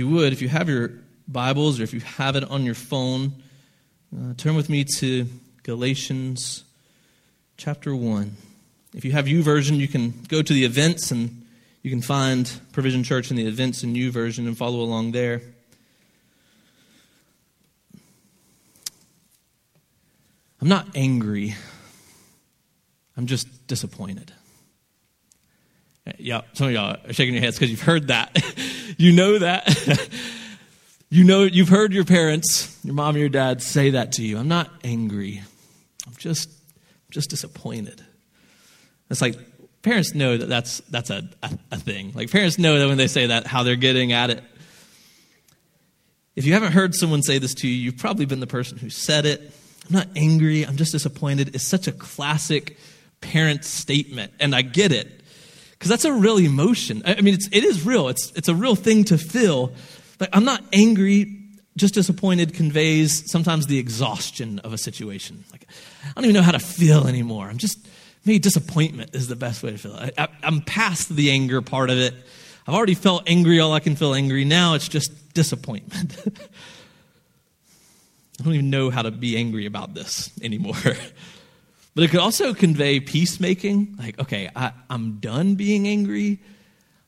you would, if you have your Bibles or if you have it on your phone, uh, turn with me to Galatians chapter 1. If you have U YouVersion, you can go to the events and you can find Provision Church in the events and YouVersion and follow along there. I'm not angry. I'm just disappointed. Yeah, some of y'all are shaking your heads because you've heard that. you know that. you know you've heard your parents, your mom or your dad say that to you. I'm not angry. I'm just just disappointed. It's like parents know that that's that's a, a, a thing. Like parents know that when they say that how they're getting at it. If you haven't heard someone say this to you, you've probably been the person who said it. I'm not angry, I'm just disappointed. It's such a classic parent statement, and I get it because that's a real emotion. I mean, it's, it is real. It's, it's a real thing to feel. Like, I'm not angry, just disappointed conveys sometimes the exhaustion of a situation. Like, I don't even know how to feel anymore. I'm just, maybe disappointment is the best way to feel. I, I'm past the anger part of it. I've already felt angry all I can feel angry. Now it's just disappointment. I don't even know how to be angry about this anymore. But it could also convey peacemaking. Like, okay, I, am done being angry.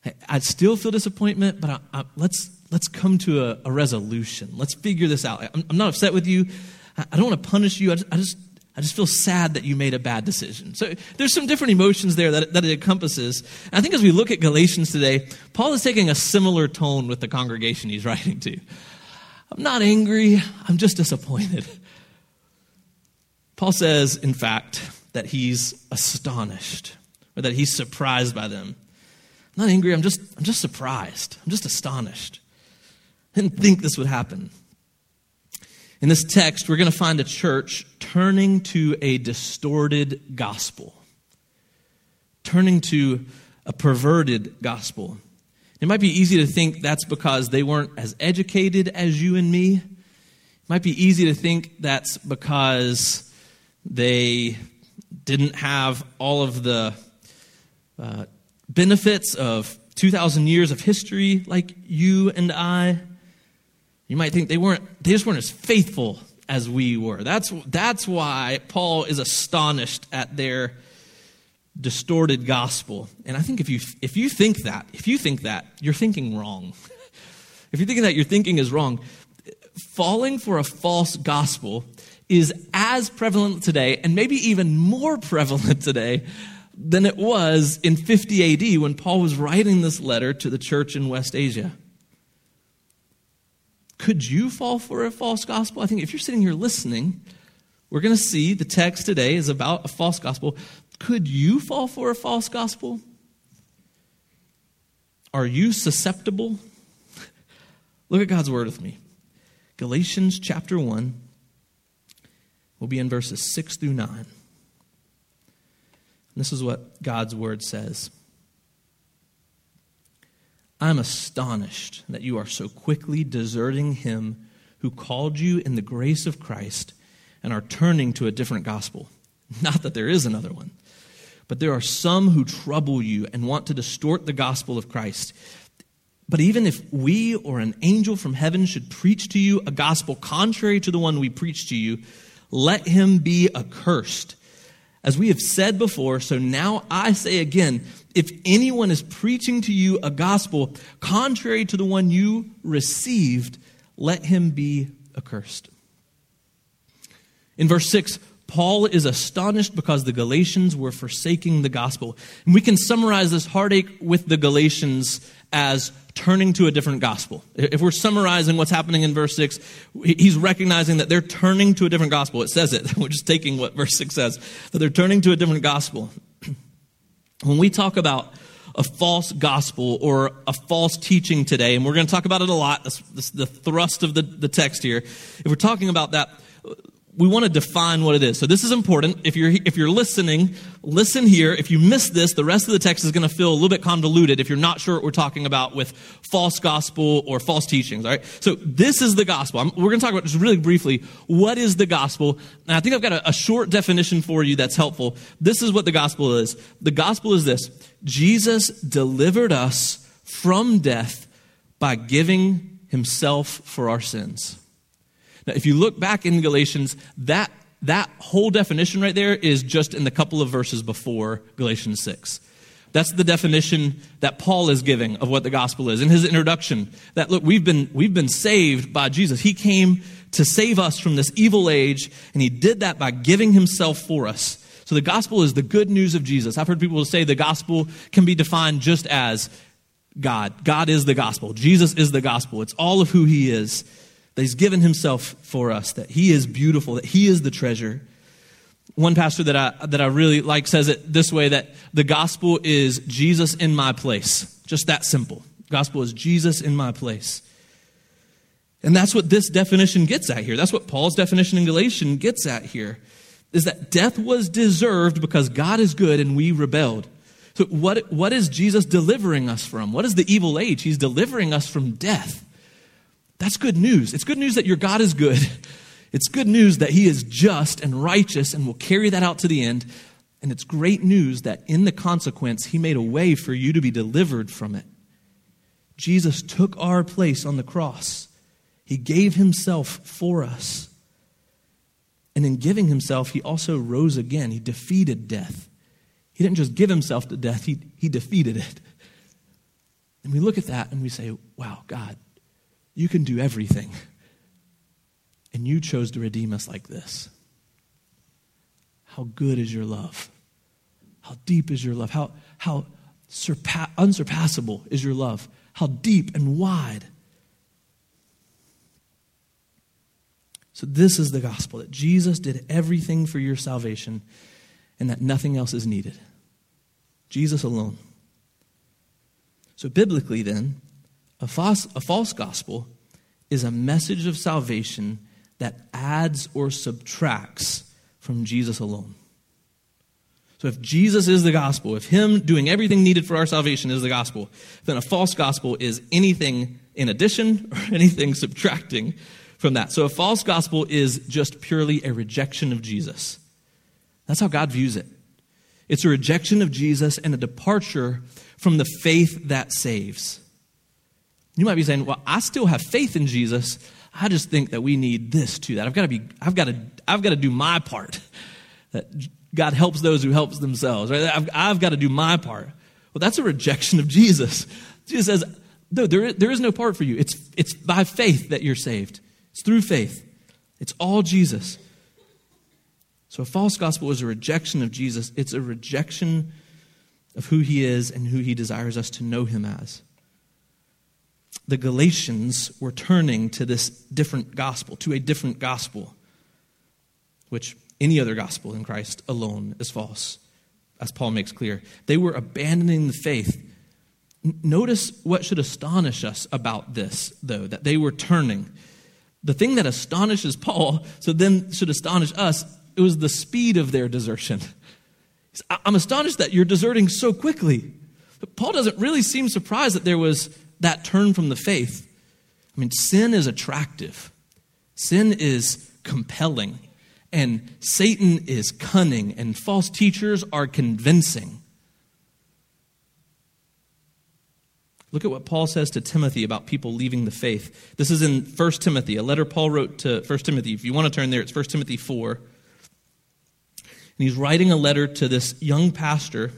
I, I, still feel disappointment, but I, I, let's, let's come to a, a, resolution. Let's figure this out. I'm, I'm not upset with you. I, don't want to punish you. Just, I, just, I just feel sad that you made a bad decision. So there's some different emotions there that, that it encompasses. And I think as we look at Galatians today, Paul is taking a similar tone with the congregation he's writing to. I'm not angry. I'm just disappointed. Paul says, in fact, that he's astonished or that he's surprised by them. I'm not angry, I'm just, I'm just surprised. I'm just astonished. I didn't think this would happen. In this text, we're going to find a church turning to a distorted gospel, turning to a perverted gospel. It might be easy to think that's because they weren't as educated as you and me. It might be easy to think that's because they didn't have all of the uh, benefits of 2,000 years of history like you and I. You might think they weren't, they just weren't as faithful as we were. That's, that's why Paul is astonished at their distorted gospel. And I think if you, if you think that, if you think that, you're thinking wrong. if you're thinking that, your thinking is wrong. Falling for a false gospel is as prevalent today, and maybe even more prevalent today than it was in 50 AD when Paul was writing this letter to the church in West Asia. Could you fall for a false gospel? I think if you're sitting here listening, we're going to see the text today is about a false gospel. Could you fall for a false gospel? Are you susceptible? Look at God's word with me. Galatians chapter 1, will be in verses 6 through 9. And this is what God's word says. I'm astonished that you are so quickly deserting him who called you in the grace of Christ and are turning to a different gospel. Not that there is another one, but there are some who trouble you and want to distort the gospel of Christ. But even if we or an angel from heaven should preach to you a gospel contrary to the one we preach to you, let him be accursed. As we have said before, so now I say again if anyone is preaching to you a gospel contrary to the one you received, let him be accursed. In verse 6, Paul is astonished because the Galatians were forsaking the gospel. And we can summarize this heartache with the Galatians as turning to a different gospel. If we're summarizing what's happening in verse 6, he's recognizing that they're turning to a different gospel. It says it. We're just taking what verse 6 says, that they're turning to a different gospel. When we talk about a false gospel or a false teaching today, and we're going to talk about it a lot, that's, the thrust of the, the text here. If we're talking about that, we want to define what it is. So this is important. If you're if you're listening, listen here. If you miss this, the rest of the text is going to feel a little bit convoluted if you're not sure what we're talking about with false gospel or false teachings, all right? So this is the gospel. I'm, we're going to talk about just really briefly what is the gospel. And I think I've got a, a short definition for you that's helpful. This is what the gospel is. The gospel is this. Jesus delivered us from death by giving himself for our sins. Now, if you look back in Galatians, that, that whole definition right there is just in the couple of verses before Galatians 6. That's the definition that Paul is giving of what the gospel is in his introduction. That look, we've been, we've been saved by Jesus. He came to save us from this evil age, and he did that by giving himself for us. So the gospel is the good news of Jesus. I've heard people say the gospel can be defined just as God. God is the gospel. Jesus is the gospel. It's all of who he is. That he's given himself for us, that he is beautiful, that he is the treasure. One pastor that I, that I really like says it this way that the gospel is Jesus in my place. Just that simple. Gospel is Jesus in my place. And that's what this definition gets at here. That's what Paul's definition in Galatians gets at here. Is that death was deserved because God is good and we rebelled. So, what, what is Jesus delivering us from? What is the evil age? He's delivering us from death. That's good news. It's good news that your God is good. It's good news that He is just and righteous and will carry that out to the end. And it's great news that in the consequence, He made a way for you to be delivered from it. Jesus took our place on the cross, He gave Himself for us. And in giving Himself, He also rose again. He defeated death. He didn't just give Himself to death, He, he defeated it. And we look at that and we say, wow, God, you can do everything. And you chose to redeem us like this. How good is your love? How deep is your love? How, how surpa- unsurpassable is your love? How deep and wide. So, this is the gospel that Jesus did everything for your salvation and that nothing else is needed. Jesus alone. So, biblically, then, a false, a false gospel is a message of salvation that adds or subtracts from Jesus alone. So if Jesus is the gospel, if Him doing everything needed for our salvation is the gospel, then a false gospel is anything in addition or anything subtracting from that. So a false gospel is just purely a rejection of Jesus. That's how God views it. It's a rejection of Jesus and a departure from the faith that saves. You might be saying, well, I still have faith in Jesus. I just think that we need this too. That I've got to be, I've got to, I've got to do my part. That God helps those who helps themselves, right? I've, I've got to do my part. Well, that's a rejection of Jesus. Jesus says, no, there is, there is no part for you. It's, it's by faith that you're saved. It's through faith. It's all Jesus. So a false gospel is a rejection of Jesus. It's a rejection of who he is and who he desires us to know him as the Galatians were turning to this different gospel, to a different gospel, which any other gospel in Christ alone is false, as Paul makes clear. They were abandoning the faith. Notice what should astonish us about this, though, that they were turning. The thing that astonishes Paul, so then should astonish us, it was the speed of their desertion. I'm astonished that you're deserting so quickly. But Paul doesn't really seem surprised that there was that turn from the faith. I mean, sin is attractive, sin is compelling, and Satan is cunning, and false teachers are convincing. Look at what Paul says to Timothy about people leaving the faith. This is in 1 Timothy, a letter Paul wrote to 1 Timothy. If you want to turn there, it's 1 Timothy 4. And he's writing a letter to this young pastor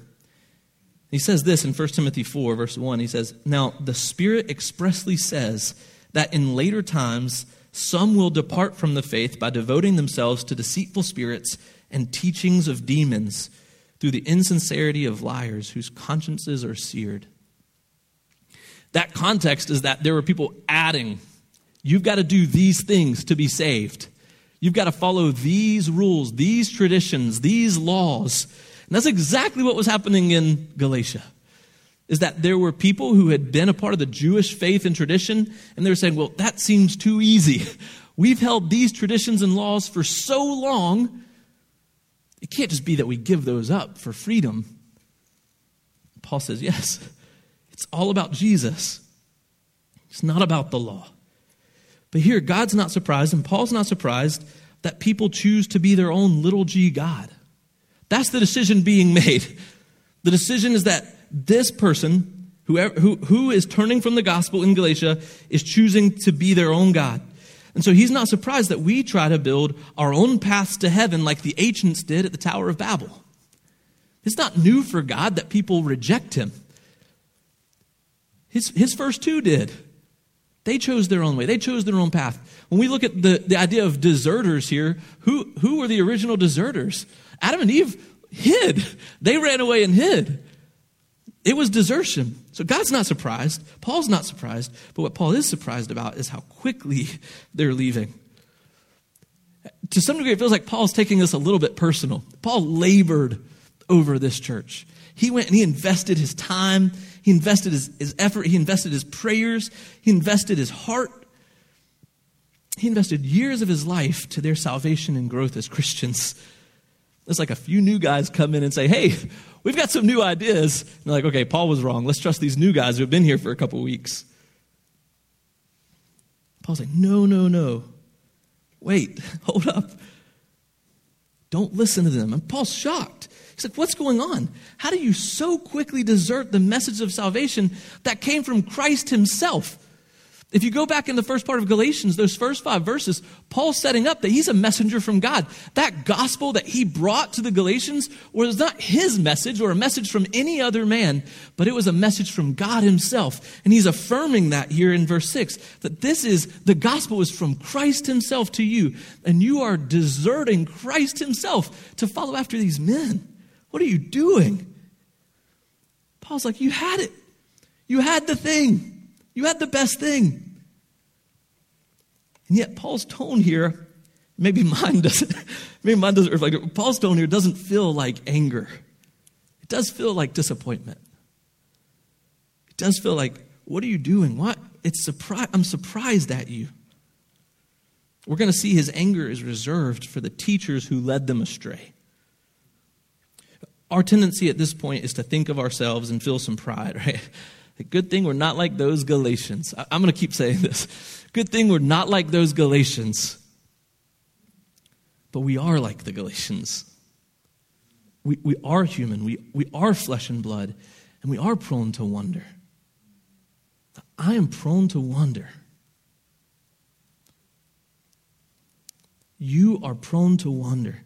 he says this in 1 Timothy 4, verse 1. He says, Now the Spirit expressly says that in later times some will depart from the faith by devoting themselves to deceitful spirits and teachings of demons through the insincerity of liars whose consciences are seared. That context is that there were people adding, you've got to do these things to be saved. You've got to follow these rules, these traditions, these laws and that's exactly what was happening in Galatia. Is that there were people who had been a part of the Jewish faith and tradition, and they were saying, well, that seems too easy. We've held these traditions and laws for so long, it can't just be that we give those up for freedom. Paul says, yes, it's all about Jesus. It's not about the law. But here, God's not surprised, and Paul's not surprised that people choose to be their own little g God. That's the decision being made. The decision is that this person Whoever, who, who is turning from the gospel in Galatia is choosing to be their own God. And so he's not surprised that we try to build our own paths to heaven like the ancients did at the Tower of Babel. It's not new for God that people reject him. His, his first two did. They chose their own way, they chose their own path. When we look at the, the idea of deserters here, who, who were the original deserters? Adam and Eve hid, they ran away and hid. It was desertion. So God's not surprised. Paul's not surprised. But what Paul is surprised about is how quickly they're leaving. To some degree, it feels like Paul's taking this a little bit personal. Paul labored over this church. He went and he invested his time, he invested his, his effort, he invested his prayers, he invested his heart. He invested years of his life to their salvation and growth as Christians. It's like a few new guys come in and say, Hey, we've got some new ideas. And they're like, okay, Paul was wrong. Let's trust these new guys who have been here for a couple weeks. Paul's like, no, no, no. Wait, hold up. Don't listen to them. And Paul's shocked. He's like, what's going on? How do you so quickly desert the message of salvation that came from Christ himself? If you go back in the first part of Galatians, those first five verses, Paul's setting up that he's a messenger from God. That gospel that he brought to the Galatians was not his message or a message from any other man, but it was a message from God himself. And he's affirming that here in verse 6 that this is the gospel is from Christ himself to you, and you are deserting Christ himself to follow after these men. What are you doing? Paul's like, You had it. You had the thing. You had the best thing. And yet, Paul's tone here, maybe mine doesn't, maybe mine doesn't reflect it. Paul's tone here doesn't feel like anger. It does feel like disappointment. It does feel like, what are you doing? What? It's surpri- I'm surprised at you. We're going to see his anger is reserved for the teachers who led them astray. Our tendency at this point is to think of ourselves and feel some pride, right? Good thing we're not like those Galatians. I'm going to keep saying this. Good thing we're not like those Galatians. But we are like the Galatians. We, we are human, we, we are flesh and blood, and we are prone to wonder. I am prone to wonder. You are prone to wonder.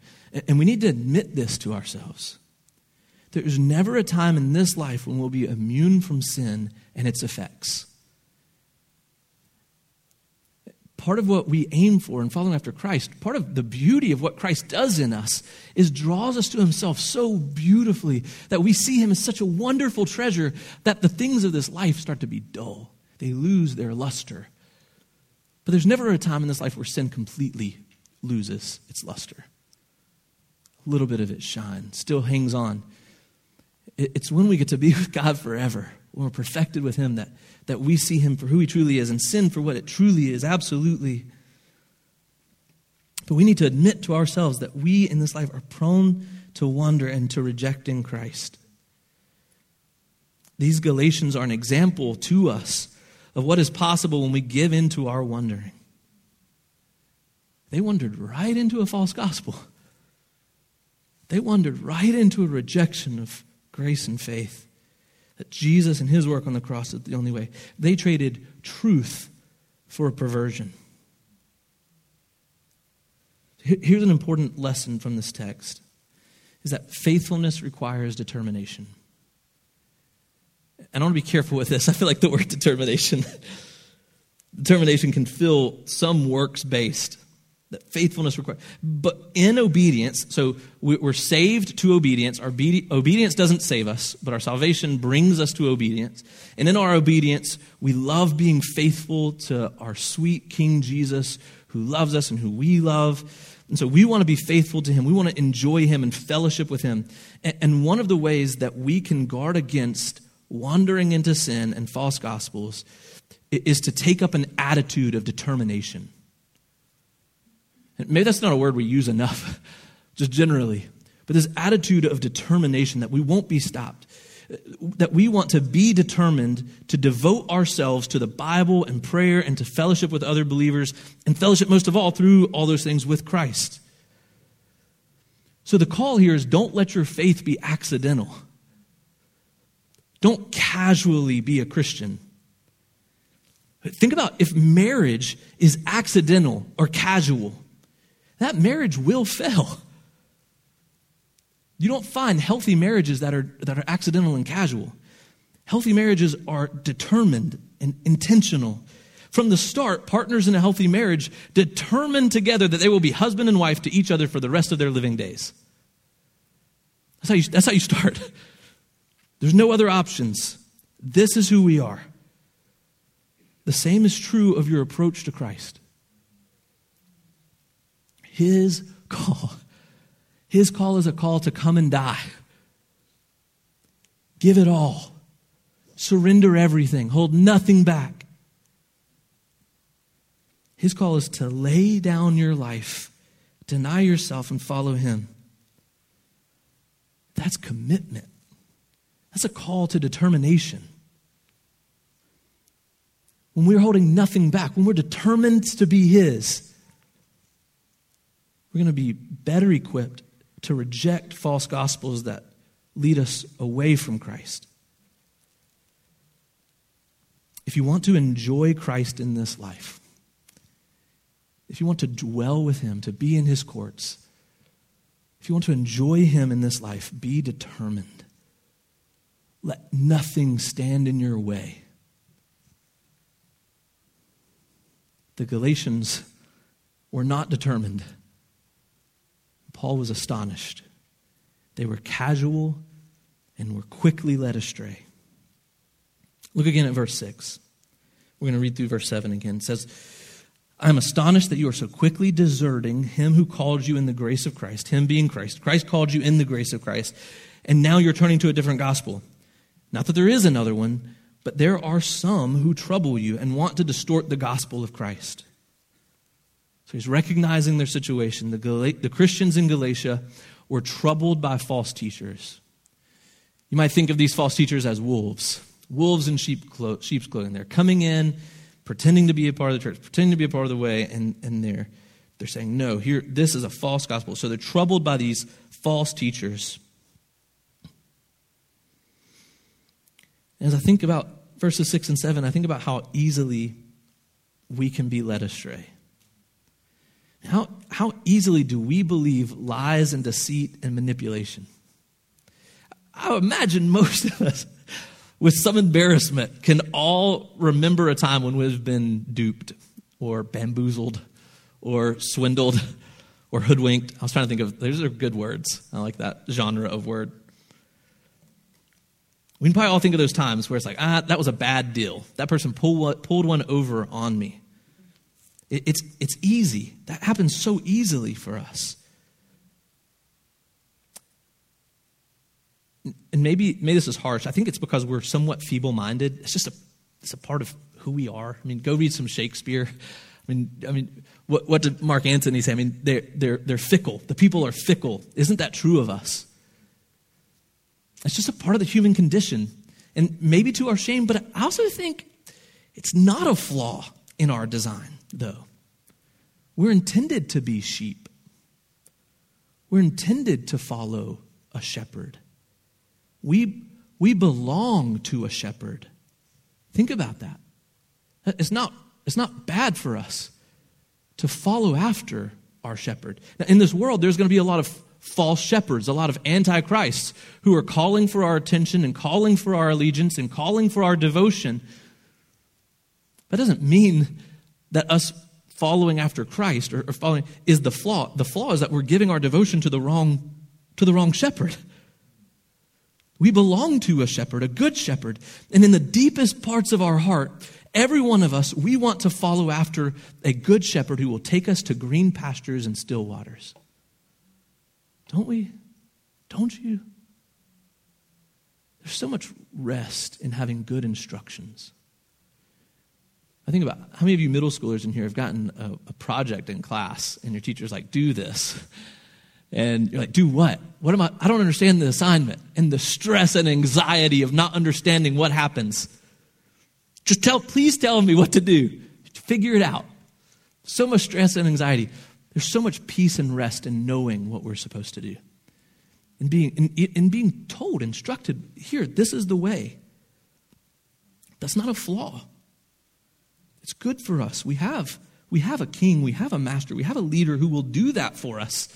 And we need to admit this to ourselves. There's never a time in this life when we'll be immune from sin and its effects. Part of what we aim for in following after Christ, part of the beauty of what Christ does in us, is draws us to himself so beautifully that we see him as such a wonderful treasure that the things of this life start to be dull. They lose their luster. But there's never a time in this life where sin completely loses its luster. A little bit of it shines, still hangs on. It's when we get to be with God forever, when we're perfected with Him, that, that we see Him for who He truly is and sin for what it truly is, absolutely. But we need to admit to ourselves that we in this life are prone to wonder and to rejecting Christ. These Galatians are an example to us of what is possible when we give in to our wondering. They wandered right into a false gospel. They wandered right into a rejection of grace and faith. That Jesus and his work on the cross is the only way. They traded truth for a perversion. Here's an important lesson from this text is that faithfulness requires determination. And I want to be careful with this. I feel like the word determination determination can feel some works based that faithfulness requires. But in obedience, so we're saved to obedience. Our obedience doesn't save us, but our salvation brings us to obedience. And in our obedience, we love being faithful to our sweet King Jesus who loves us and who we love. And so we want to be faithful to him. We want to enjoy him and fellowship with him. And one of the ways that we can guard against wandering into sin and false gospels is to take up an attitude of determination. Maybe that's not a word we use enough, just generally. But this attitude of determination that we won't be stopped, that we want to be determined to devote ourselves to the Bible and prayer and to fellowship with other believers, and fellowship most of all through all those things with Christ. So the call here is don't let your faith be accidental. Don't casually be a Christian. Think about if marriage is accidental or casual, that marriage will fail. You don't find healthy marriages that are, that are accidental and casual. Healthy marriages are determined and intentional. From the start, partners in a healthy marriage determine together that they will be husband and wife to each other for the rest of their living days. That's how you, that's how you start. There's no other options. This is who we are. The same is true of your approach to Christ. His call. His call is a call to come and die. Give it all. Surrender everything. Hold nothing back. His call is to lay down your life, deny yourself, and follow Him. That's commitment. That's a call to determination. When we're holding nothing back, when we're determined to be His, we're going to be better equipped to reject false gospels that lead us away from Christ. If you want to enjoy Christ in this life, if you want to dwell with Him, to be in His courts, if you want to enjoy Him in this life, be determined. Let nothing stand in your way. The Galatians were not determined. Paul was astonished. They were casual and were quickly led astray. Look again at verse 6. We're going to read through verse 7 again. It says, I am astonished that you are so quickly deserting him who called you in the grace of Christ, him being Christ. Christ called you in the grace of Christ, and now you're turning to a different gospel. Not that there is another one, but there are some who trouble you and want to distort the gospel of Christ. So he's recognizing their situation. The, Gal- the Christians in Galatia were troubled by false teachers. You might think of these false teachers as wolves, wolves in sheep clo- sheep's clothing. They're coming in pretending to be a part of the church, pretending to be a part of the way, and, and they're, they're saying, no, here, this is a false gospel. So they're troubled by these false teachers. As I think about verses 6 and 7, I think about how easily we can be led astray. How, how easily do we believe lies and deceit and manipulation? I imagine most of us with some embarrassment, can all remember a time when we've been duped or bamboozled or swindled or hoodwinked. I was trying to think of, those are good words. I like that genre of word. We can probably all think of those times where it's like, ah, that was a bad deal. That person pulled, pulled one over on me. It, it's, it's easy. That happens so easily for us. and maybe, maybe this is harsh. I think it's because we're somewhat feeble minded. It's just a, it's a part of who we are. I mean, go read some Shakespeare. I mean, I mean, what, what did Mark Antony say? I mean, they're, they're, they're fickle. The people are fickle. Isn't that true of us? It's just a part of the human condition. And maybe to our shame, but I also think it's not a flaw in our design, though. We're intended to be sheep, we're intended to follow a shepherd. We, we belong to a shepherd. Think about that. It's not, it's not bad for us to follow after our shepherd. Now, in this world, there's going to be a lot of false shepherds, a lot of antichrists who are calling for our attention and calling for our allegiance and calling for our devotion. That doesn't mean that us following after Christ or, or following is the flaw. The flaw is that we're giving our devotion to the wrong to the wrong shepherd. We belong to a shepherd, a good shepherd. And in the deepest parts of our heart, every one of us, we want to follow after a good shepherd who will take us to green pastures and still waters. Don't we? Don't you? There's so much rest in having good instructions. I think about how many of you middle schoolers in here have gotten a, a project in class and your teacher's like, do this. And you're like, do what? What am I? I don't understand the assignment. And the stress and anxiety of not understanding what happens. Just tell, please tell me what to do. Figure it out. So much stress and anxiety. There's so much peace and rest in knowing what we're supposed to do. And being, in, in being told, instructed, here, this is the way. That's not a flaw. It's good for us. We have, we have a king, we have a master, we have a leader who will do that for us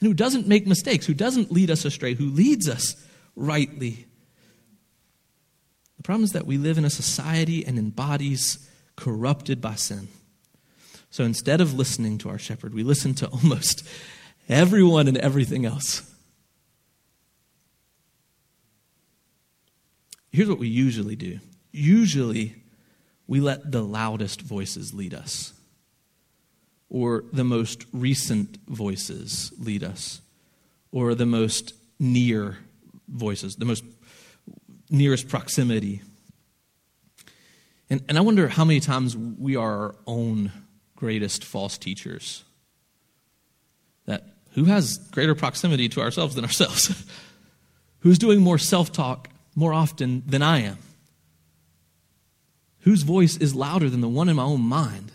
and who doesn't make mistakes, who doesn't lead us astray, who leads us rightly. The problem is that we live in a society and in bodies corrupted by sin. So instead of listening to our shepherd, we listen to almost everyone and everything else. Here's what we usually do usually, we let the loudest voices lead us, or the most recent voices lead us, or the most near voices, the most nearest proximity. And, and I wonder how many times we are our own greatest false teachers. That who has greater proximity to ourselves than ourselves? Who's doing more self talk more often than I am? Whose voice is louder than the one in my own mind?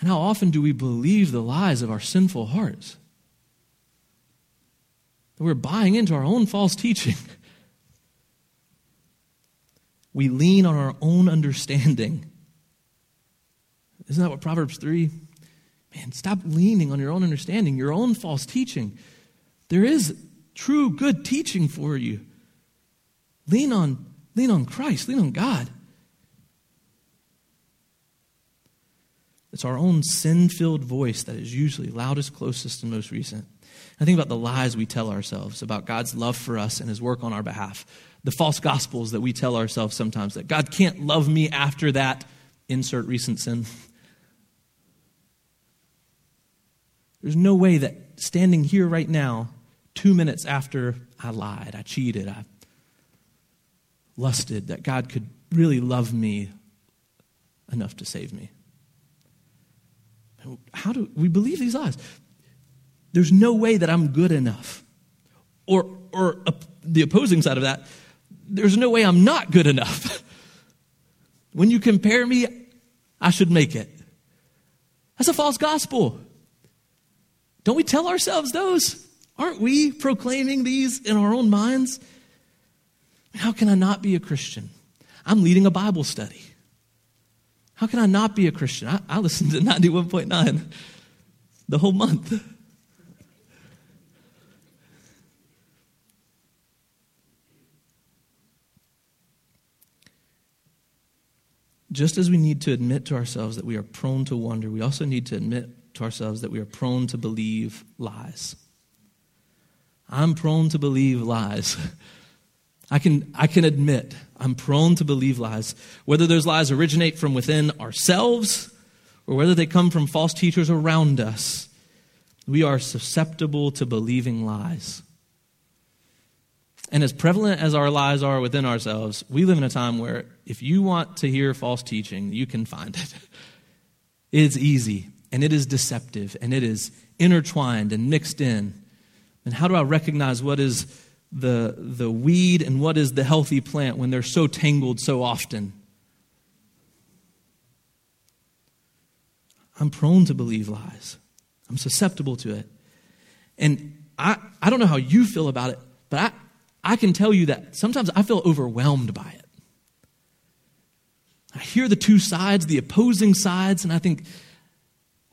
And how often do we believe the lies of our sinful hearts? That we're buying into our own false teaching. We lean on our own understanding. Isn't that what Proverbs 3? Man, stop leaning on your own understanding, your own false teaching. There is true good teaching for you. Lean on, lean on Christ, lean on God. It's our own sin filled voice that is usually loudest, closest, and most recent. I think about the lies we tell ourselves about God's love for us and his work on our behalf. The false gospels that we tell ourselves sometimes that God can't love me after that, insert recent sin. There's no way that standing here right now, two minutes after I lied, I cheated, I lusted, that God could really love me enough to save me. How do we believe these lies? There's no way that I'm good enough. Or, or uh, the opposing side of that, there's no way I'm not good enough. when you compare me, I should make it. That's a false gospel. Don't we tell ourselves those? Aren't we proclaiming these in our own minds? How can I not be a Christian? I'm leading a Bible study. How can I not be a Christian? I, I listened to 91.9 the whole month. Just as we need to admit to ourselves that we are prone to wonder, we also need to admit to ourselves that we are prone to believe lies. I'm prone to believe lies. I can, I can admit I'm prone to believe lies, whether those lies originate from within ourselves or whether they come from false teachers around us. We are susceptible to believing lies. And as prevalent as our lies are within ourselves, we live in a time where if you want to hear false teaching, you can find it. It's easy, and it is deceptive, and it is intertwined and mixed in. And how do I recognize what is the, the weed and what is the healthy plant when they're so tangled so often. I'm prone to believe lies. I'm susceptible to it. And I, I don't know how you feel about it, but I, I can tell you that sometimes I feel overwhelmed by it. I hear the two sides, the opposing sides, and I think,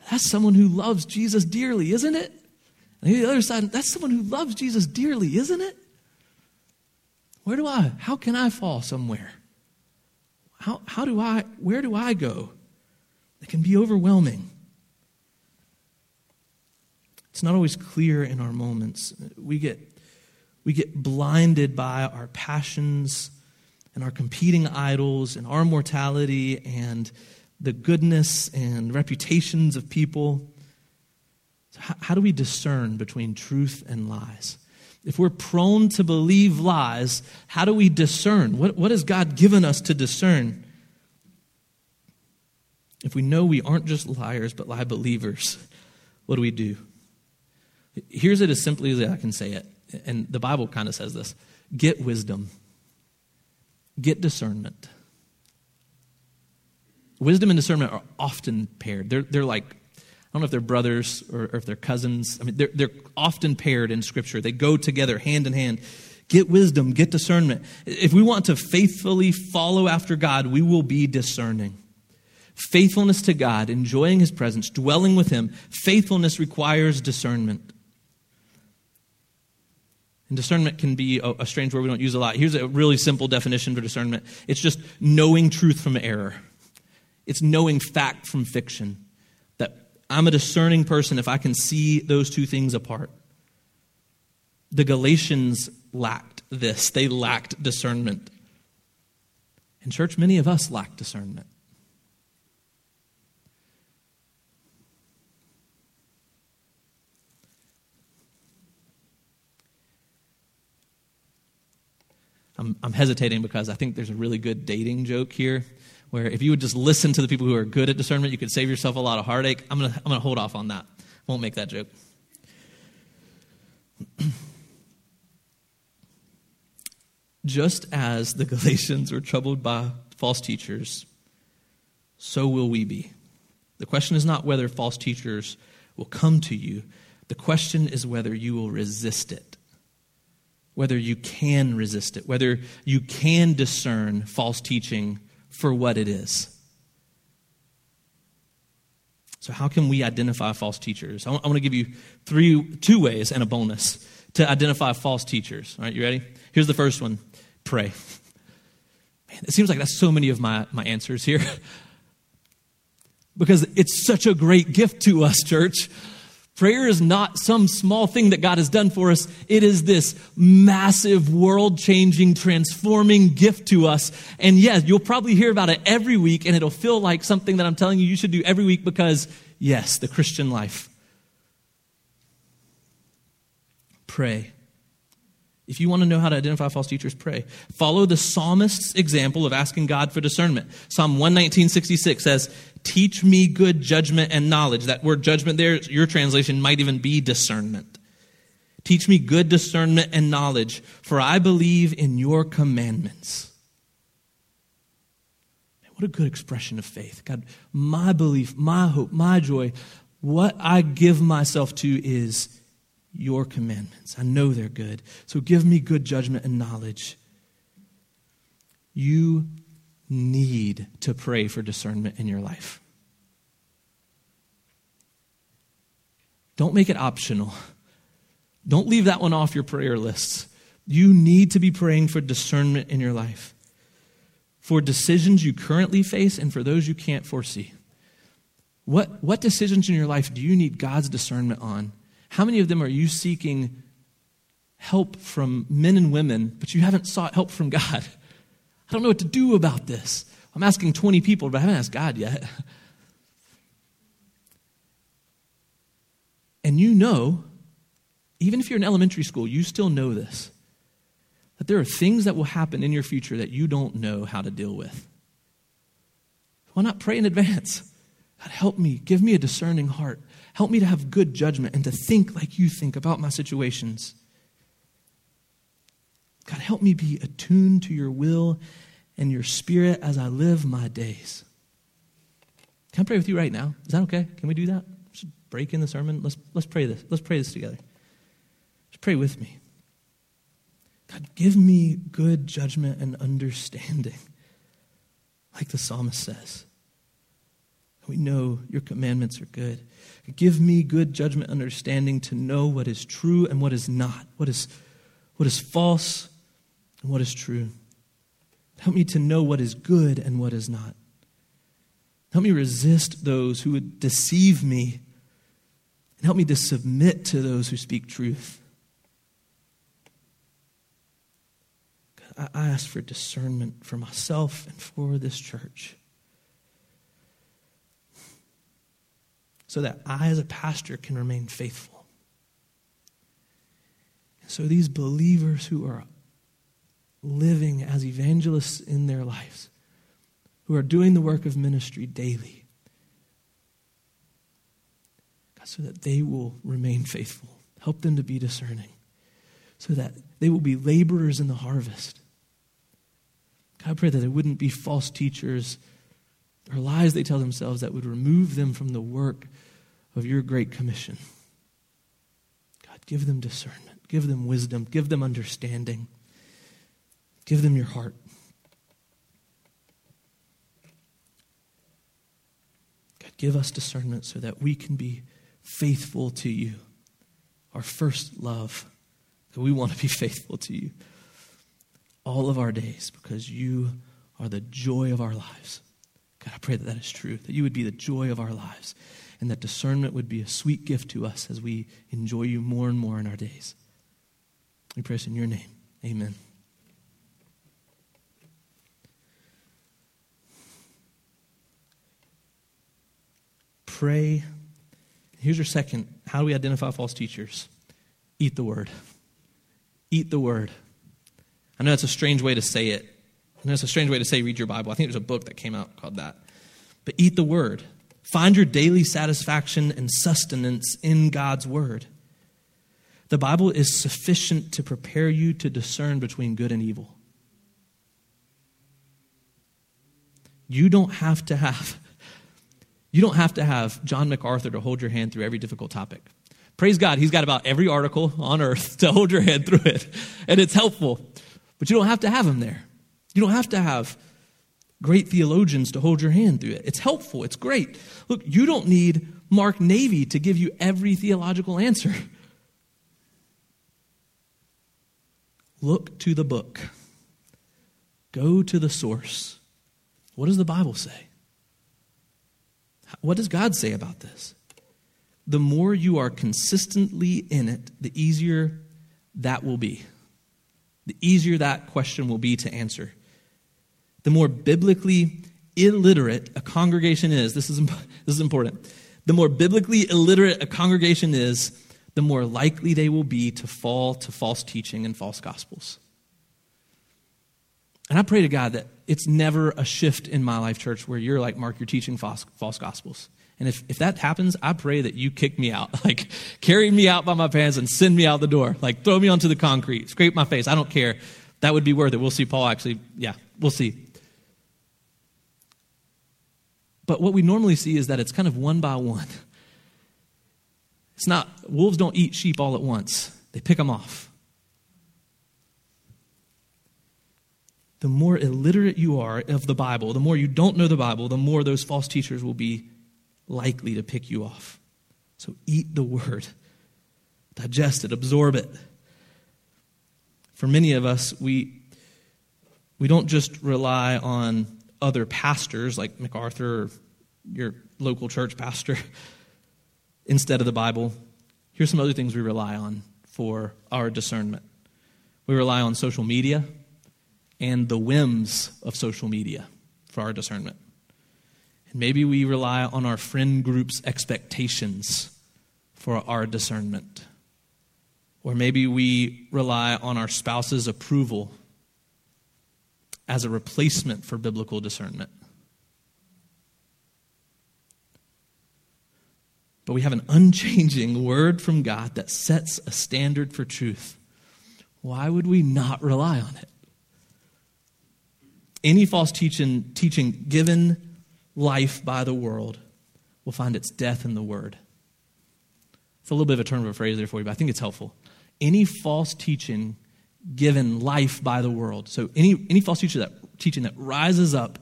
that's someone who loves Jesus dearly, isn't it? And the other side, that's someone who loves Jesus dearly, isn't it? Where do I, how can I fall somewhere? How, how do I, where do I go? It can be overwhelming. It's not always clear in our moments. We get, we get blinded by our passions and our competing idols and our mortality and the goodness and reputations of people. So how, how do we discern between truth and lies? If we're prone to believe lies, how do we discern? What, what has God given us to discern? If we know we aren't just liars, but lie believers, what do we do? Here's it as simply as I can say it. And the Bible kind of says this get wisdom, get discernment. Wisdom and discernment are often paired. They're, they're like I don't know if they're brothers or, or if they're cousins. I mean, they're, they're often paired in Scripture. They go together hand in hand. Get wisdom, get discernment. If we want to faithfully follow after God, we will be discerning. Faithfulness to God, enjoying His presence, dwelling with Him, faithfulness requires discernment. And discernment can be a, a, strange word we don't use a lot. Here's a really simple definition for discernment it's just knowing truth from error, it's knowing fact from fiction. I'm a discerning person if I can see those two things apart. The Galatians lacked this, they lacked discernment. In church, many of us lack discernment. I'm hesitating because I think there's a really good dating joke here where if you would just listen to the people who are good at discernment, you could save yourself a lot of heartache. I'm going to I'm going to hold off on that. Won't make that joke. Just as the Galatians were troubled by false teachers, so will we be. The question is not whether false teachers will come to you, the question is whether you will resist it whether you can resist it, whether you can discern false teaching for what it is. So, how can we identify false teachers? I want, to give you three, two ways and a bonus to identify false teachers. All right, you ready? Here's the first one pray. Man, it seems like that's so many of my, my answers here. because it's such a great gift to us, church. Prayer is not some small thing that God has done for us. It is this massive, world changing, transforming gift to us. And yes, you'll probably hear about it every week, and it'll feel like something that I'm telling you you should do every week because, yes, the Christian life. Pray. If you want to know how to identify false teachers, pray. Follow the psalmist's example of asking God for discernment. Psalm 119.66 says, Teach me good judgment and knowledge. That word judgment there, your translation might even be discernment. Teach me good discernment and knowledge, for I believe in your commandments. What a good expression of faith. God, my belief, my hope, my joy, what I give myself to is your commandments. I know they're good. So give me good judgment and knowledge. You need to pray for discernment in your life. Don't make it optional. Don't leave that one off your prayer lists. You need to be praying for discernment in your life, for decisions you currently face and for those you can't foresee. What, what decisions in your life do you need God's discernment on? How many of them are you seeking help from men and women, but you haven't sought help from God? I don't know what to do about this. I'm asking 20 people, but I haven't asked God yet. And you know, even if you're in elementary school, you still know this that there are things that will happen in your future that you don't know how to deal with. Why not pray in advance? God, help me. Give me a discerning heart. Help me to have good judgment and to think like you think about my situations. God, help me be attuned to your will and your spirit as I live my days. Can I pray with you right now? Is that okay? Can we do that? Just break in the sermon. Let's, let's pray this. Let's pray this together. Just pray with me. God, give me good judgment and understanding, like the psalmist says. We know your commandments are good. Give me good judgment, understanding to know what is true and what is not, what is, what is false and what is true. Help me to know what is good and what is not. Help me resist those who would deceive me. And help me to submit to those who speak truth. I ask for discernment for myself and for this church. so that I, as a pastor, can remain faithful. and So these believers who are living as evangelists in their lives, who are doing the work of ministry daily, God, so that they will remain faithful. Help them to be discerning, so that they will be laborers in the harvest. God, I pray that there wouldn't be false teachers or lies they tell themselves that would remove them from the work of your great commission. God, give them discernment, give them wisdom, give them understanding. Give them your heart. God, give us discernment so that we can be faithful to you, our first love, that we want to be faithful to you all of our days because you are the joy of our lives. God, I pray that that is true, that you would be the joy of our lives, and that discernment would be a sweet gift to us as we enjoy you more and more in our days. We pray this in your name. Amen. Pray. Here's your second. How do we identify false teachers? Eat the word. Eat the word. I know that's a strange way to say it. I know it's a strange way to say read your Bible. I think there's a book that came out called that. But eat the word. Find your daily satisfaction and sustenance in God's word. The Bible is sufficient to prepare you to discern between good and evil. You don't have to have you don't have to have John MacArthur to hold your hand through every difficult topic. Praise God, he's got about every article on earth to hold your hand through it. And it's helpful. But you don't have to have him there. You don't have to have great theologians to hold your hand through it. It's helpful, it's great. Look, you don't need Mark Navy to give you every theological answer. Look to the book, go to the source. What does the Bible say? What does God say about this? The more you are consistently in it, the easier that will be. The easier that question will be to answer. The more biblically illiterate a congregation is, this is, this is important. The more biblically illiterate a congregation is, the more likely they will be to fall to false teaching and false gospels. And I pray to God that it's never a shift in my life, church, where you're like, Mark, you're teaching false, false gospels. And if, if that happens, I pray that you kick me out. Like, carry me out by my pants and send me out the door. Like, throw me onto the concrete, scrape my face. I don't care. That would be worth it. We'll see Paul actually, yeah, we'll see. But what we normally see is that it's kind of one by one. It's not, wolves don't eat sheep all at once, they pick them off. The more illiterate you are of the Bible, the more you don't know the Bible, the more those false teachers will be likely to pick you off. So eat the word, digest it, absorb it. For many of us, we, we don't just rely on other pastors like MacArthur or your local church pastor instead of the Bible. Here's some other things we rely on for our discernment we rely on social media and the whims of social media for our discernment. And maybe we rely on our friend group's expectations for our discernment. Or maybe we rely on our spouse's approval as a replacement for biblical discernment. But we have an unchanging word from God that sets a standard for truth. Why would we not rely on it? Any false teaching, teaching given life by the world will find its death in the word. It's a little bit of a turn of a phrase there for you, but I think it's helpful. Any false teaching given life by the world. So any, any false teacher that, teaching that rises up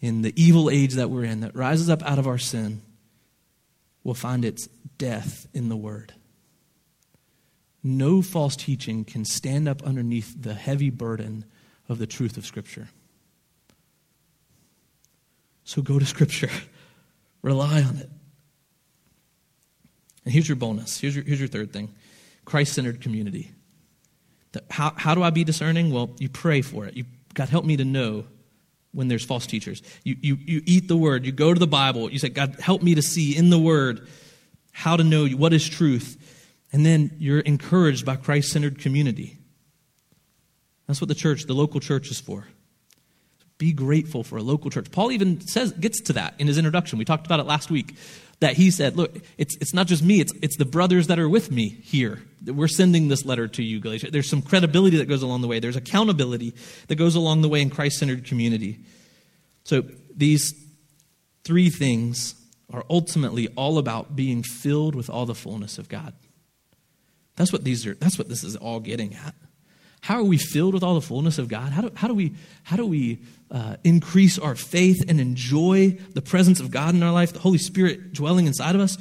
in the evil age that we're in, that rises up out of our sin, will find its death in the word. No false teaching can stand up underneath the heavy burden of the truth of Scripture. So go to Scripture, rely on it. And here's your bonus. Here's your, here's your third thing Christ centered community. How, how do I be discerning? Well, you pray for it. You, God, help me to know when there's false teachers. You, you, you eat the word. You go to the Bible. You say, God, help me to see in the word how to know what is truth. And then you're encouraged by Christ centered community. That's what the church, the local church, is for. Be grateful for a local church. Paul even says gets to that in his introduction. We talked about it last week. That he said, look, it's, it's not just me, it's, it's the brothers that are with me here. We're sending this letter to you, Galatia. There's some credibility that goes along the way. There's accountability that goes along the way in Christ centered community. So these three things are ultimately all about being filled with all the fullness of God. That's what these are, that's what this is all getting at. How are we filled with all the fullness of God? How do, how do we, how do we uh, increase our faith and enjoy the presence of God in our life, the Holy Spirit dwelling inside of us?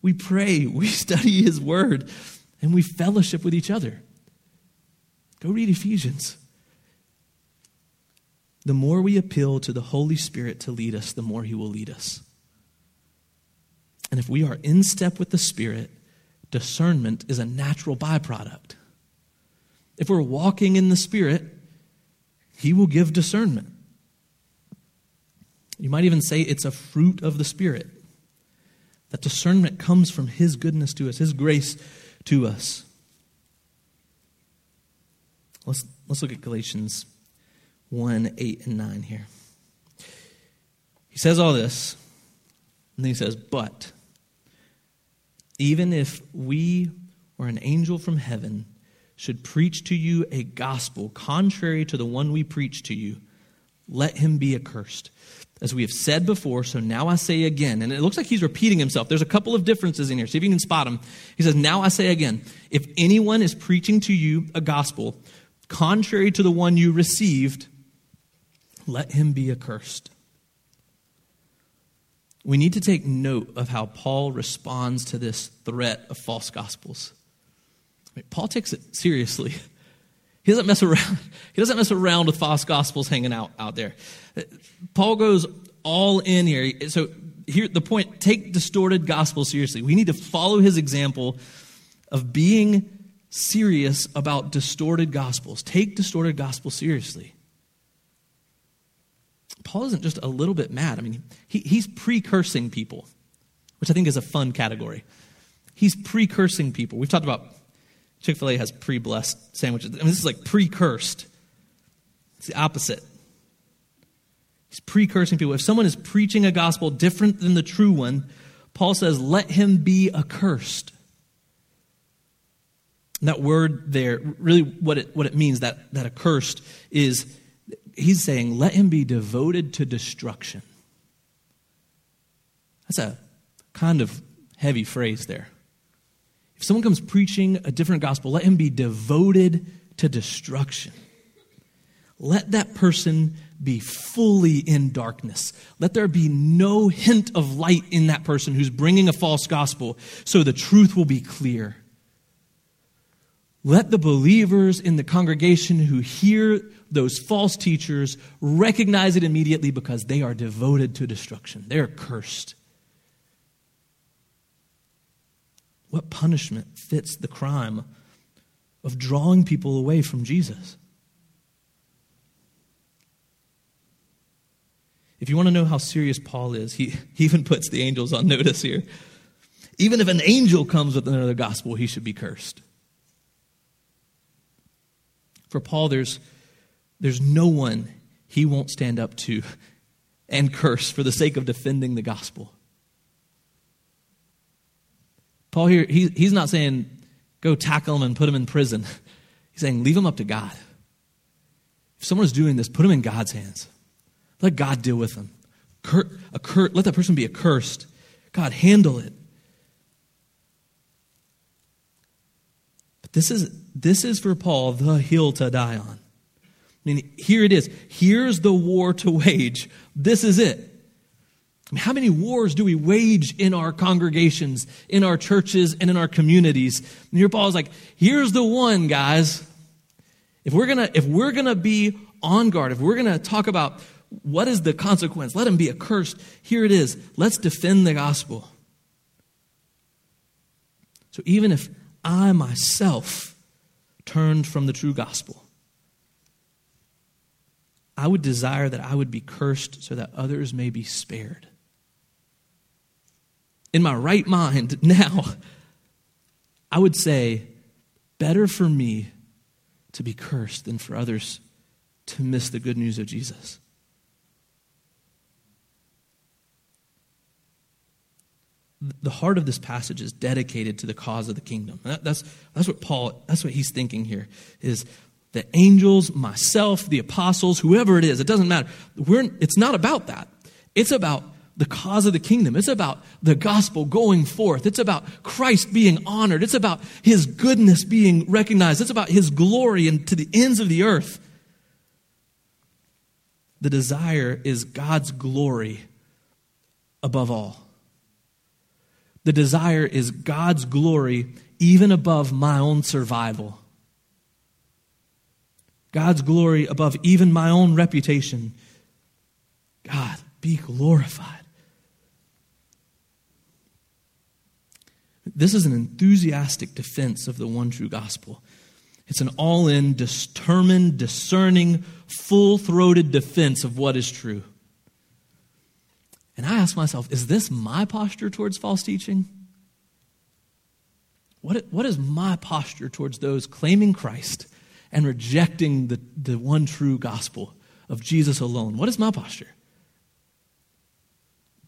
We pray, we study His Word, and we fellowship with each other. Go read Ephesians. The more we appeal to the Holy Spirit to lead us, the more He will lead us. And if we are in step with the Spirit, discernment is a natural byproduct. If we're walking in the Spirit, He will give discernment. You might even say it's a fruit of the Spirit. That discernment comes from His goodness to us, His grace to us. Let's, let's look at Galatians 1 8 and 9 here. He says all this, and then he says, But even if we or an angel from heaven should preach to you a gospel contrary to the one we preach to you, let him be accursed. As we have said before, so now I say again, and it looks like he's repeating himself. There's a couple of differences in here. See if you can spot them. He says, Now I say again, if anyone is preaching to you a gospel contrary to the one you received, let him be accursed. We need to take note of how Paul responds to this threat of false gospels. Paul takes it seriously. He doesn't mess around. He doesn't mess around with false gospels hanging out out there. Paul goes all in here. So here the point, take distorted gospel seriously. We need to follow his example of being serious about distorted gospels. Take distorted gospel seriously. Paul isn't just a little bit mad. I mean, he, he's precursing people, which I think is a fun category. He's precursing people. We've talked about Chick fil A has pre blessed sandwiches. I mean, this is like precursed. It's the opposite. He's precursing people. If someone is preaching a gospel different than the true one, Paul says, let him be accursed. And that word there, really what it, what it means, that, that accursed, is he's saying, let him be devoted to destruction. That's a kind of heavy phrase there. If someone comes preaching a different gospel, let him be devoted to destruction. Let that person be fully in darkness. Let there be no hint of light in that person who's bringing a false gospel so the truth will be clear. Let the believers in the congregation who hear those false teachers recognize it immediately because they are devoted to destruction. They're cursed. What punishment fits the crime of drawing people away from Jesus? If you want to know how serious Paul is, he, he even puts the angels on notice here. Even if an angel comes with another gospel, he should be cursed. For Paul, there's, there's no one he won't stand up to and curse for the sake of defending the gospel. Paul here, he, he's not saying go tackle him and put him in prison. He's saying leave him up to God. If someone is doing this, put him in God's hands. Let God deal with them. Cur- cur- let that person be accursed. God, handle it. But this is, this is for Paul the hill to die on. I mean, here it is. Here's the war to wage. This is it. Mean, how many wars do we wage in our congregations, in our churches, and in our communities? And here Paul's like, here's the one, guys. If we're gonna, if we're gonna be on guard, if we're gonna talk about what is the consequence, let him be accursed, here it is. Let's defend the gospel. So even if I myself turned from the true gospel, I would desire that I would be cursed so that others may be spared in my right mind now, I would say, better for me to be cursed than for others to miss the good news of Jesus. The heart of this passage is dedicated to the cause of the kingdom. that's, that's what Paul, that's what he's thinking here, is the angels, myself, the apostles, whoever it is, it doesn't matter. We're, it's not about that. It's about the cause of the kingdom. It's about the gospel going forth. It's about Christ being honored. It's about his goodness being recognized. It's about his glory and to the ends of the earth. The desire is God's glory above all. The desire is God's glory even above my own survival. God's glory above even my own reputation. God, be glorified. This is an enthusiastic defense of the one true gospel. It's an all in, determined, discerning, full throated defense of what is true. And I ask myself, is this my posture towards false teaching? What, what is my posture towards those claiming Christ and rejecting the, the one true gospel of Jesus alone? What is my posture?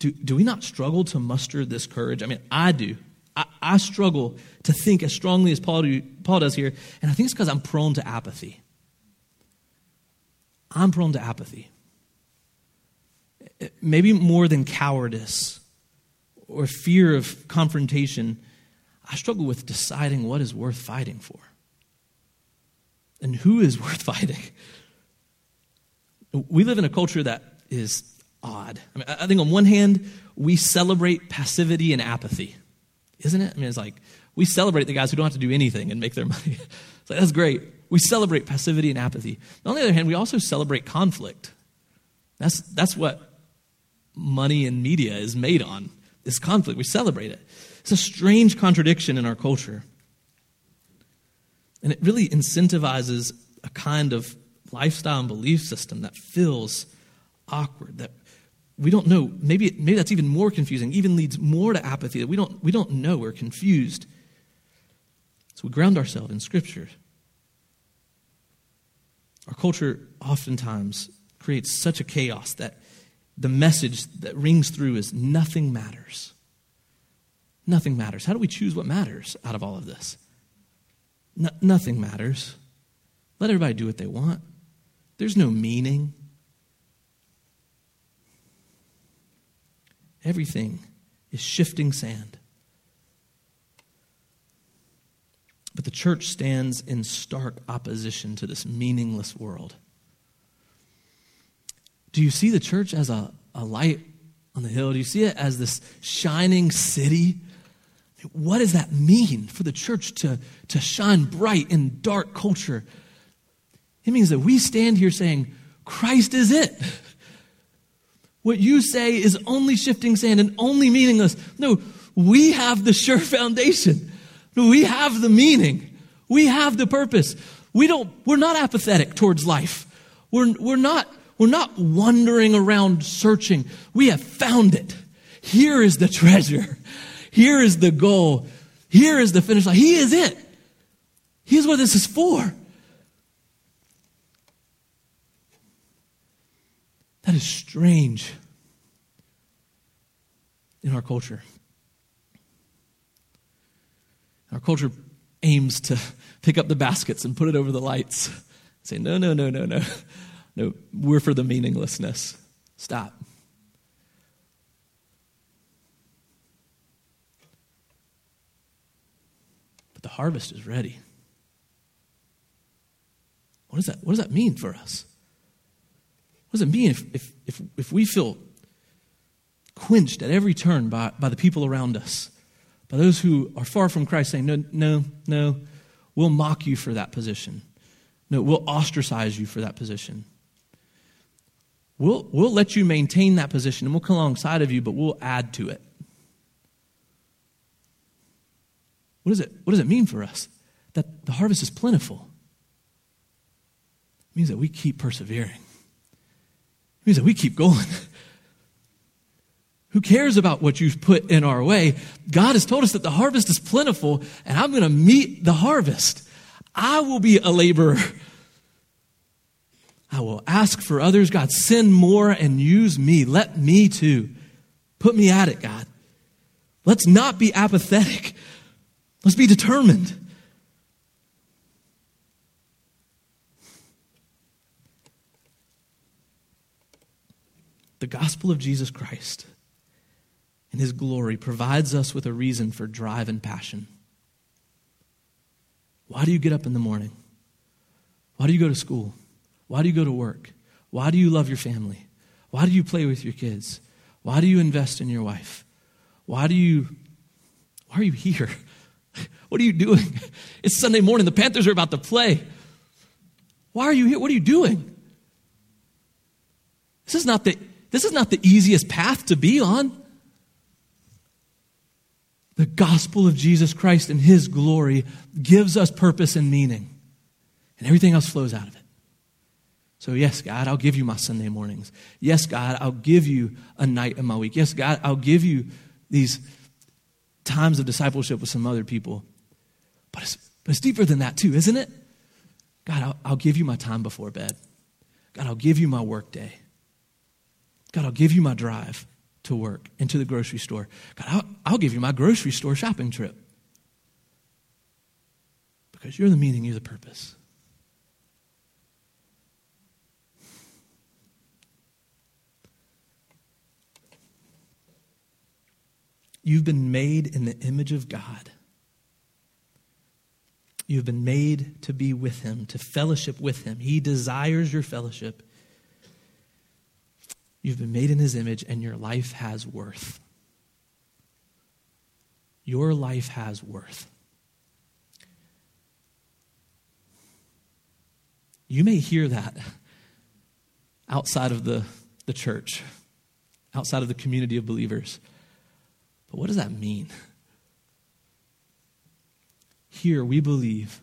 Do, do we not struggle to muster this courage? I mean, I do. I, I struggle to think as strongly as Paul, do, Paul does here, and I think it's because I'm prone to apathy. I'm prone to apathy. Maybe more than cowardice or fear of confrontation, I struggle with deciding what is worth fighting for and who is worth fighting. We live in a culture that is odd. I, mean, I think on one hand, we celebrate passivity and apathy isn't it? I mean, it's like we celebrate the guys who don't have to do anything and make their money. it's like, that's great. We celebrate passivity and apathy. On the other hand, we also celebrate conflict. That's, that's what money and media is made on, is conflict. We celebrate it. It's a strange contradiction in our culture. And it really incentivizes a kind of lifestyle and belief system that feels awkward, that we don't know. Maybe, maybe that's even more confusing, even leads more to apathy we don't, we don't know. We're confused. So we ground ourselves in Scripture. Our culture oftentimes creates such a chaos that the message that rings through is nothing matters. Nothing matters. How do we choose what matters out of all of this? No, nothing matters. Let everybody do what they want. There's no meaning. Everything is shifting sand. But the church stands in stark opposition to this meaningless world. Do you see the church as a, a light on the hill? Do you see it as this shining city? What does that mean for the church to, to shine bright in dark culture? It means that we stand here saying, Christ is it. What you say is only shifting sand and only meaningless. No, we have the sure foundation. We have the meaning. We have the purpose. We don't, we're not apathetic towards life. We're, we're not, we're not wandering around searching. We have found it. Here is the treasure. Here is the goal. Here is the finish line. He is it. He's what this is for. That is strange in our culture. Our culture aims to pick up the baskets and put it over the lights. Say, no, no, no, no, no. No, we're for the meaninglessness. Stop. But the harvest is ready. What does that, what does that mean for us? What does it mean if, if, if, if we feel quenched at every turn by, by the people around us, by those who are far from Christ saying, No, no, no, we'll mock you for that position. No, we'll ostracize you for that position. We'll, we'll let you maintain that position and we'll come alongside of you, but we'll add to it. What, is it, what does it mean for us? That the harvest is plentiful. It means that we keep persevering that we keep going. Who cares about what you've put in our way? God has told us that the harvest is plentiful, and I'm going to meet the harvest. I will be a laborer. I will ask for others. God, send more and use me. Let me too. Put me at it, God. Let's not be apathetic. Let's be determined. The gospel of Jesus Christ and His glory provides us with a reason for drive and passion. Why do you get up in the morning? Why do you go to school? Why do you go to work? Why do you love your family? Why do you play with your kids? Why do you invest in your wife? Why do you why are you here? What are you doing? It's Sunday morning. The Panthers are about to play. Why are you here? What are you doing? This is not the, this is not the easiest path to be on. The gospel of Jesus Christ and his glory gives us purpose and meaning, and everything else flows out of it. So, yes, God, I'll give you my Sunday mornings. Yes, God, I'll give you a night in my week. Yes, God, I'll give you these times of discipleship with some other people. But it's, but it's deeper than that, too, isn't it? God, I'll, I'll give you my time before bed. God, I'll give you my work day. God, I'll give you my drive to work and to the grocery store. God, I'll, I'll give you my grocery store shopping trip. Because you're the meaning, you're the purpose. You've been made in the image of God. You have been made to be with Him, to fellowship with Him. He desires your fellowship. You've been made in His image, and your life has worth. Your life has worth. You may hear that outside of the, the church, outside of the community of believers. But what does that mean? Here we believe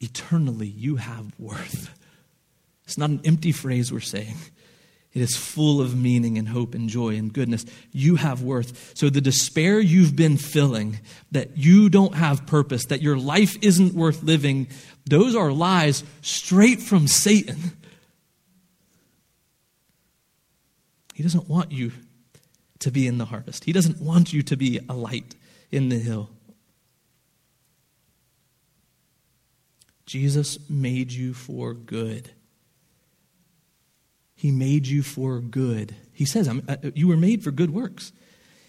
eternally you have worth. It's not an empty phrase we're saying. It is full of meaning and hope and joy and goodness. You have worth. So the despair you've been filling, that you don't have purpose, that your life isn't worth living, those are lies straight from Satan. He doesn't want you to be in the harvest, He doesn't want you to be a light in the hill. Jesus made you for good. He made you for good. He says, uh, You were made for good works.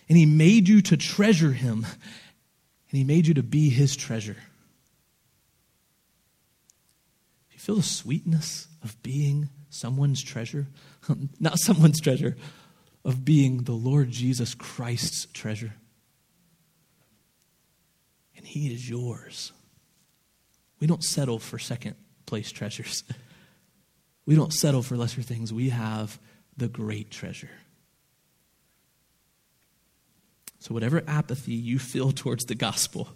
And He made you to treasure Him. And He made you to be His treasure. Do you feel the sweetness of being someone's treasure? Not someone's treasure, of being the Lord Jesus Christ's treasure. And He is yours. We don't settle for second place treasures. We don't settle for lesser things. We have the great treasure. So, whatever apathy you feel towards the gospel,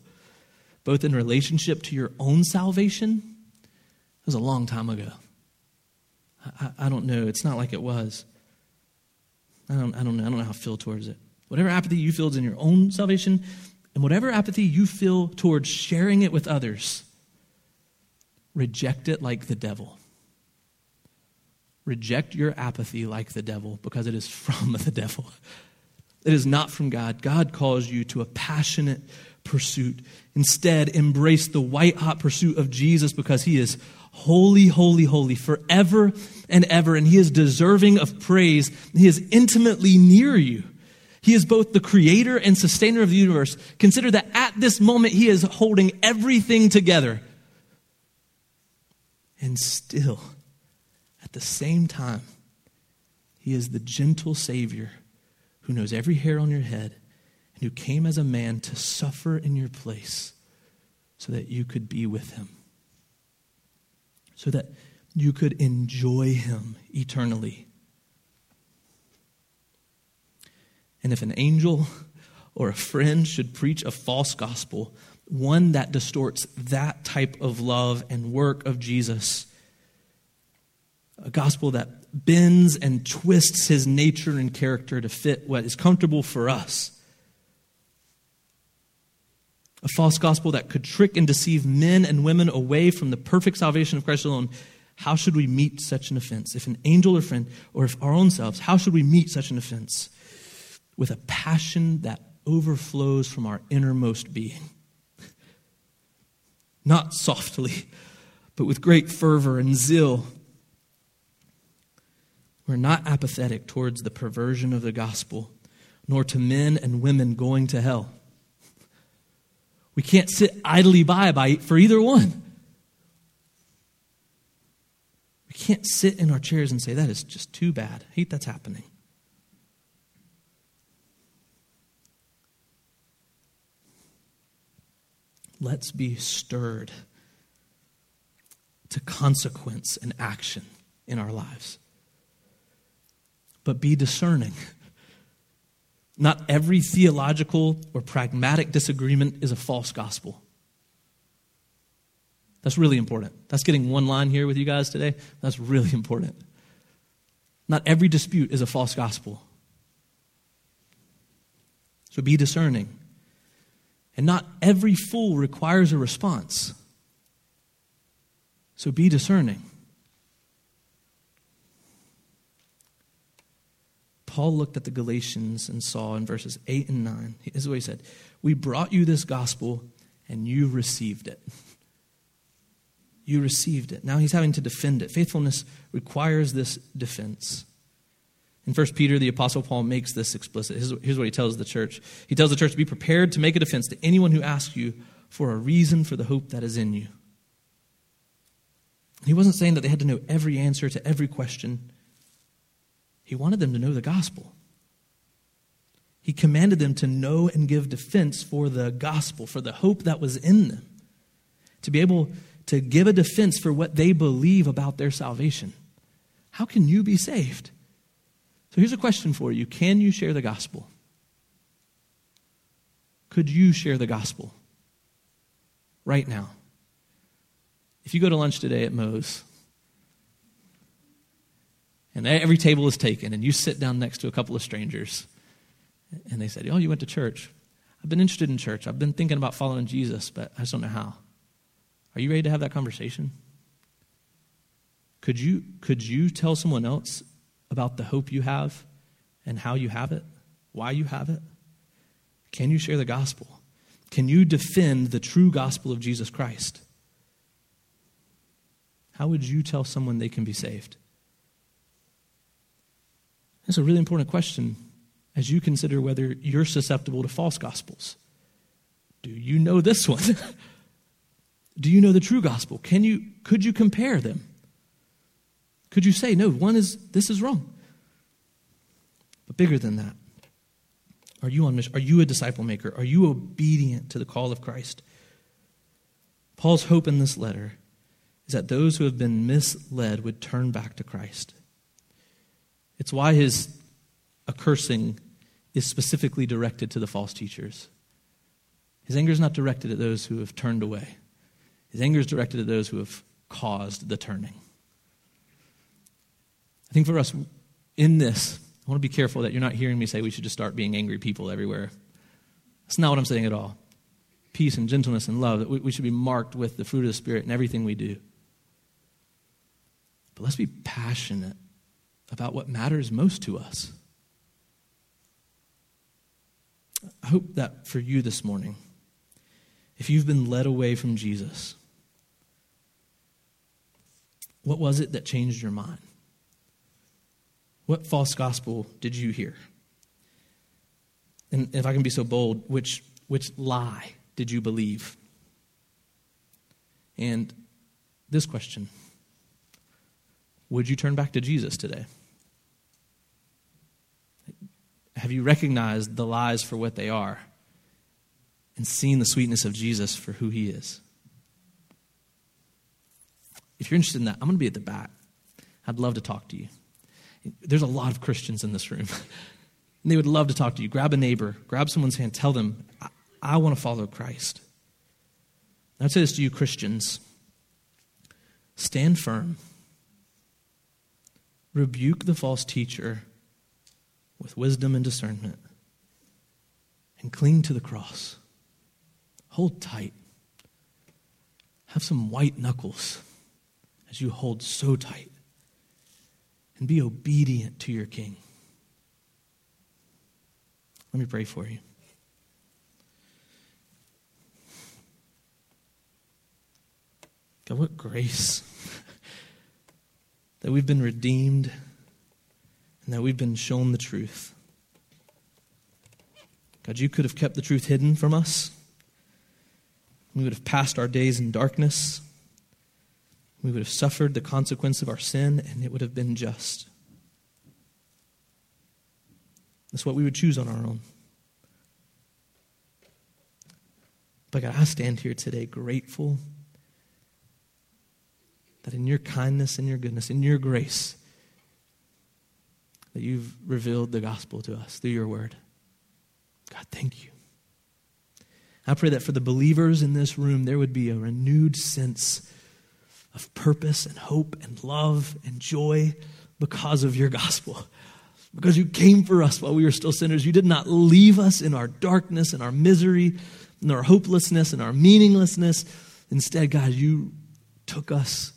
both in relationship to your own salvation, it was a long time ago. I, I, don't know. It's not like it was. I don't, I don't know. I don't know how I feel towards it. Whatever apathy you feel is in your own salvation, and whatever apathy you feel towards sharing it with others, reject it like the devil. Reject your apathy like the devil because it is from the devil. It is not from God. God calls you to a passionate pursuit. Instead, embrace the white hot pursuit of Jesus because he is holy, holy, holy forever and ever, and he is deserving of praise. He is intimately near you. He is both the creator and sustainer of the universe. Consider that at this moment, he is holding everything together. And still, the same time, he is the gentle Savior who knows every hair on your head and who came as a man to suffer in your place so that you could be with him, so that you could enjoy him eternally. And if an angel or a friend should preach a false gospel, one that distorts that type of love and work of Jesus. A gospel that bends and twists his nature and character to fit what is comfortable for us. A false gospel that could trick and deceive men and women away from the perfect salvation of Christ alone. How should we meet such an offense? If an angel or friend, or if our own selves, how should we meet such an offense? With a passion that overflows from our innermost being not softly, but with great fervor and zeal. We're not apathetic towards the perversion of the gospel, nor to men and women going to hell. We can't sit idly by, by for either one. We can't sit in our chairs and say, that is just too bad. I hate that's happening. Let's be stirred to consequence and action in our lives. But be discerning. Not every theological or pragmatic disagreement is a false gospel. That's really important. That's getting one line here with you guys today. That's really important. Not every dispute is a false gospel. So be discerning. And not every fool requires a response. So be discerning. Paul looked at the Galatians and saw in verses 8 and 9, this is what he said We brought you this gospel, and you received it. You received it. Now he's having to defend it. Faithfulness requires this defense. In 1 Peter, the Apostle Paul makes this explicit. Here's what he tells the church He tells the church to be prepared to make a defense to anyone who asks you for a reason for the hope that is in you. He wasn't saying that they had to know every answer to every question. He wanted them to know the gospel. He commanded them to know and give defense for the gospel, for the hope that was in them, to be able to give a defense for what they believe about their salvation. How can you be saved? So here's a question for you Can you share the gospel? Could you share the gospel right now? If you go to lunch today at Moe's, and every table is taken, and you sit down next to a couple of strangers, and they said, Oh, you went to church. I've been interested in church. I've been thinking about following Jesus, but I just don't know how. Are you ready to have that conversation? Could you, could you tell someone else about the hope you have and how you have it, why you have it? Can you share the gospel? Can you defend the true gospel of Jesus Christ? How would you tell someone they can be saved? That's a really important question as you consider whether you're susceptible to false gospels. Do you know this one? Do you know the true gospel? Can you, could you compare them? Could you say, no, one is, this is wrong? But bigger than that, are you on mission? Are you a disciple maker? Are you obedient to the call of Christ? Paul's hope in this letter is that those who have been misled would turn back to Christ. It's why his accursing is specifically directed to the false teachers. His anger is not directed at those who have turned away, his anger is directed at those who have caused the turning. I think for us in this, I want to be careful that you're not hearing me say we should just start being angry people everywhere. That's not what I'm saying at all. Peace and gentleness and love, that we should be marked with the fruit of the Spirit in everything we do. But let's be passionate about what matters most to us. I hope that for you this morning, if you've been led away from Jesus, what was it that changed your mind? What false gospel did you hear? And if I can be so bold, which, which lie did you believe? And this question would you turn back to Jesus today? Have you recognized the lies for what they are and seen the sweetness of Jesus for who he is? If you're interested in that, I'm going to be at the back. I'd love to talk to you. There's a lot of Christians in this room, and they would love to talk to you. Grab a neighbor, grab someone's hand, tell them, I, I want to follow Christ. I'd say this to you, Christians stand firm, rebuke the false teacher with wisdom and discernment, and cling to the cross. Hold tight. Have some white knuckles as you hold so tight. And be obedient to your King. Let me pray for you. God, what grace that we've been redeemed and that we've been shown the truth. God, you could have kept the truth hidden from us. We would have passed our days in darkness. We would have suffered the consequence of our sin, and it would have been just. That's what we would choose on our own. But God, I stand here today grateful that in your kindness and your goodness, in your grace, that you've revealed the gospel to us through your word. God, thank you. I pray that for the believers in this room, there would be a renewed sense of purpose and hope and love and joy because of your gospel. Because you came for us while we were still sinners. You did not leave us in our darkness and our misery and our hopelessness and our meaninglessness. Instead, God, you took us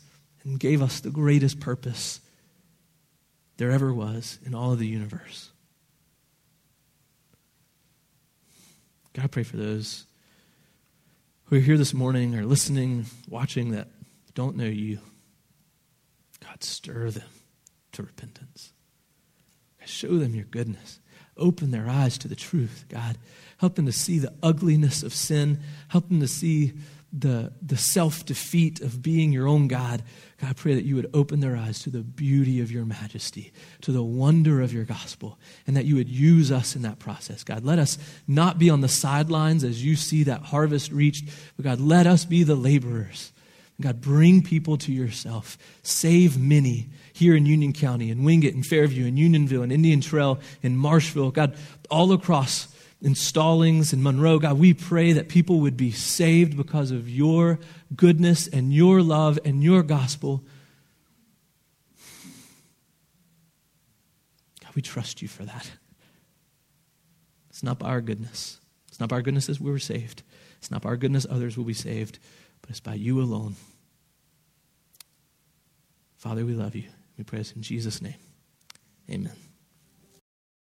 and gave us the greatest purpose there ever was in all of the universe. God, I pray for those who are here this morning or listening, watching that don't know you. God, stir them to repentance. Show them your goodness. Open their eyes to the truth, God. Help them to see the ugliness of sin. Help them to see the, the self defeat of being your own God, God, I pray that you would open their eyes to the beauty of your majesty, to the wonder of your gospel, and that you would use us in that process. God, let us not be on the sidelines as you see that harvest reached, but God, let us be the laborers. God, bring people to yourself. Save many here in Union County, in Wingate, in Fairview, in Unionville, in Indian Trail, in Marshville. God, all across in Stallings and Monroe. God, we pray that people would be saved because of your goodness and your love and your gospel. God, we trust you for that. It's not by our goodness. It's not by our goodness as we were saved. It's not by our goodness others will be saved, but it's by you alone. Father, we love you. We pray this in Jesus' name. Amen.